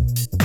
you.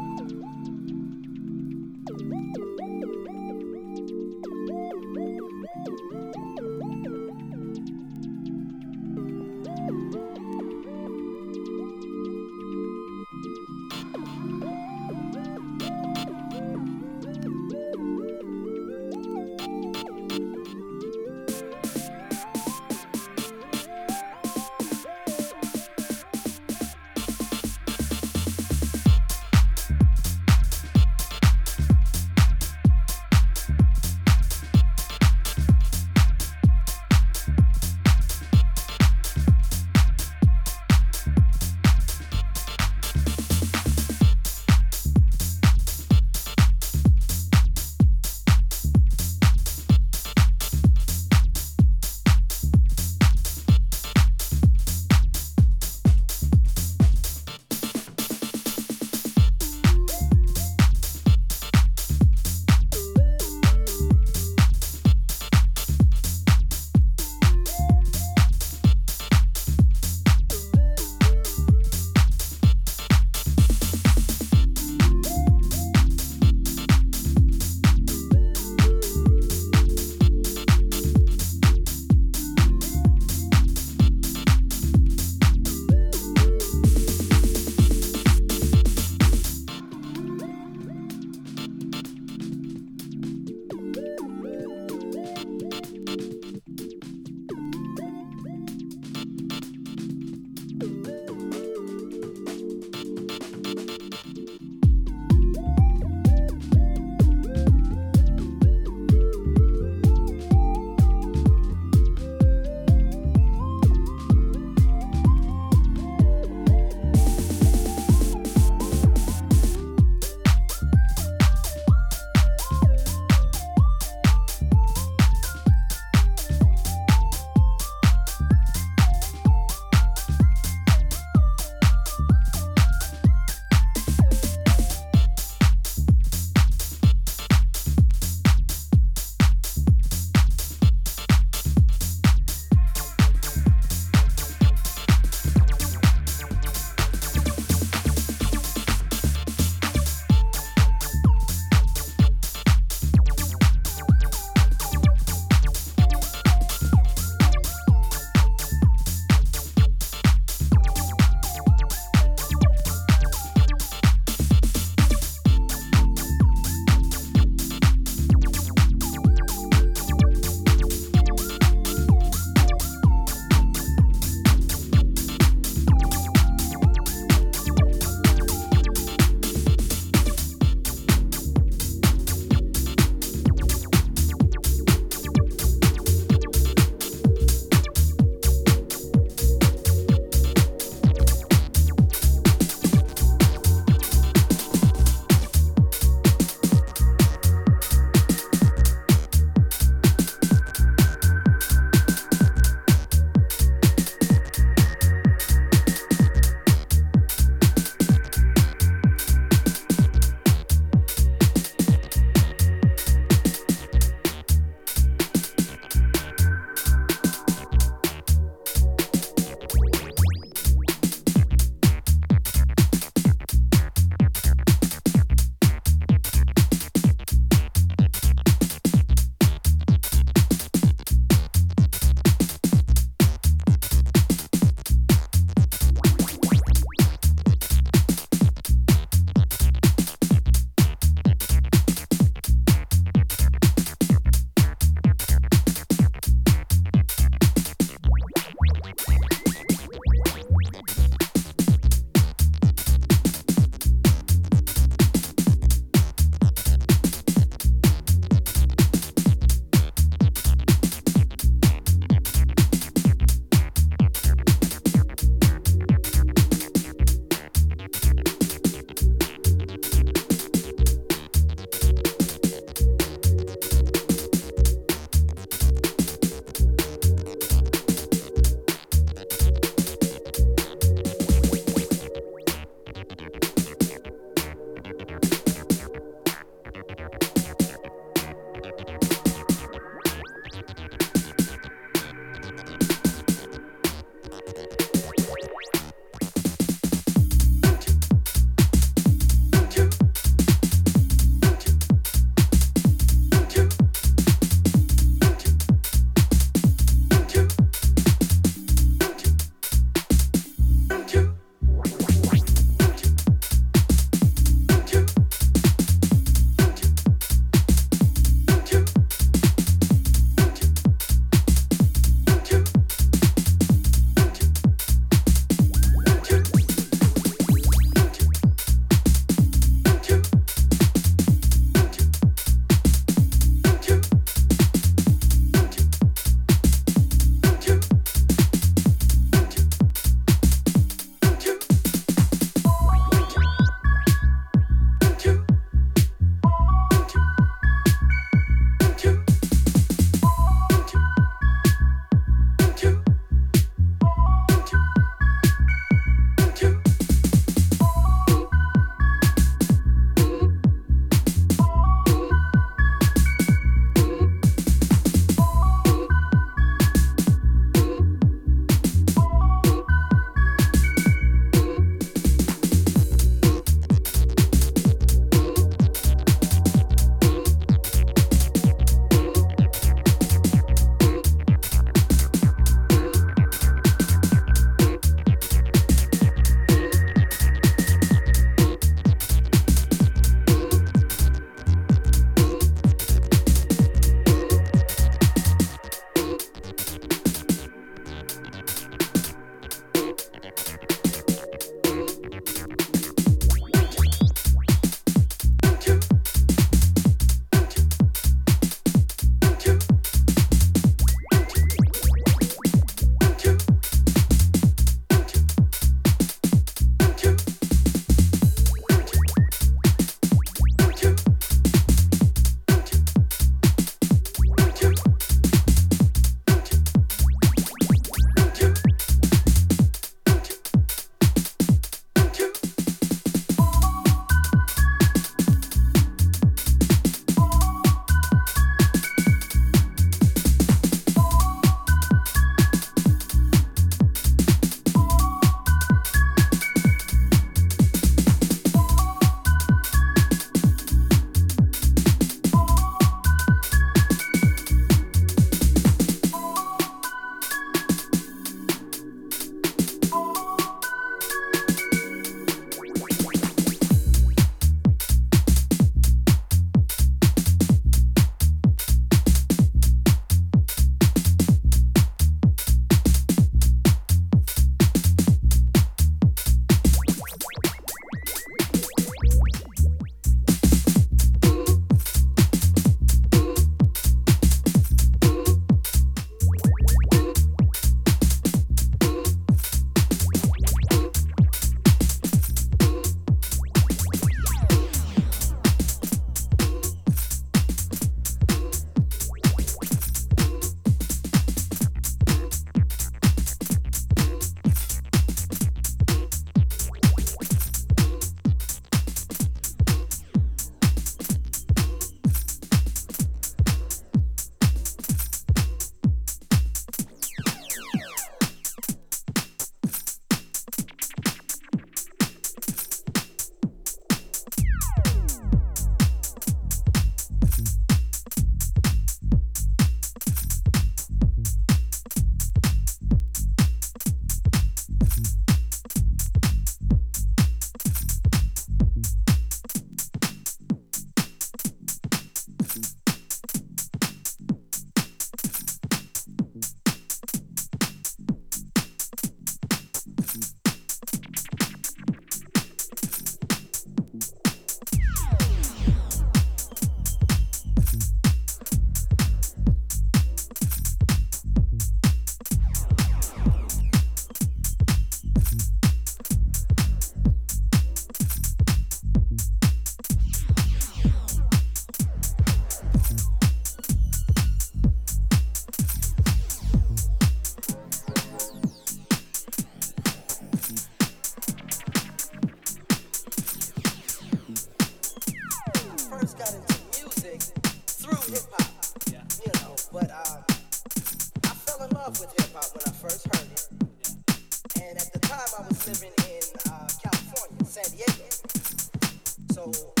Oracle.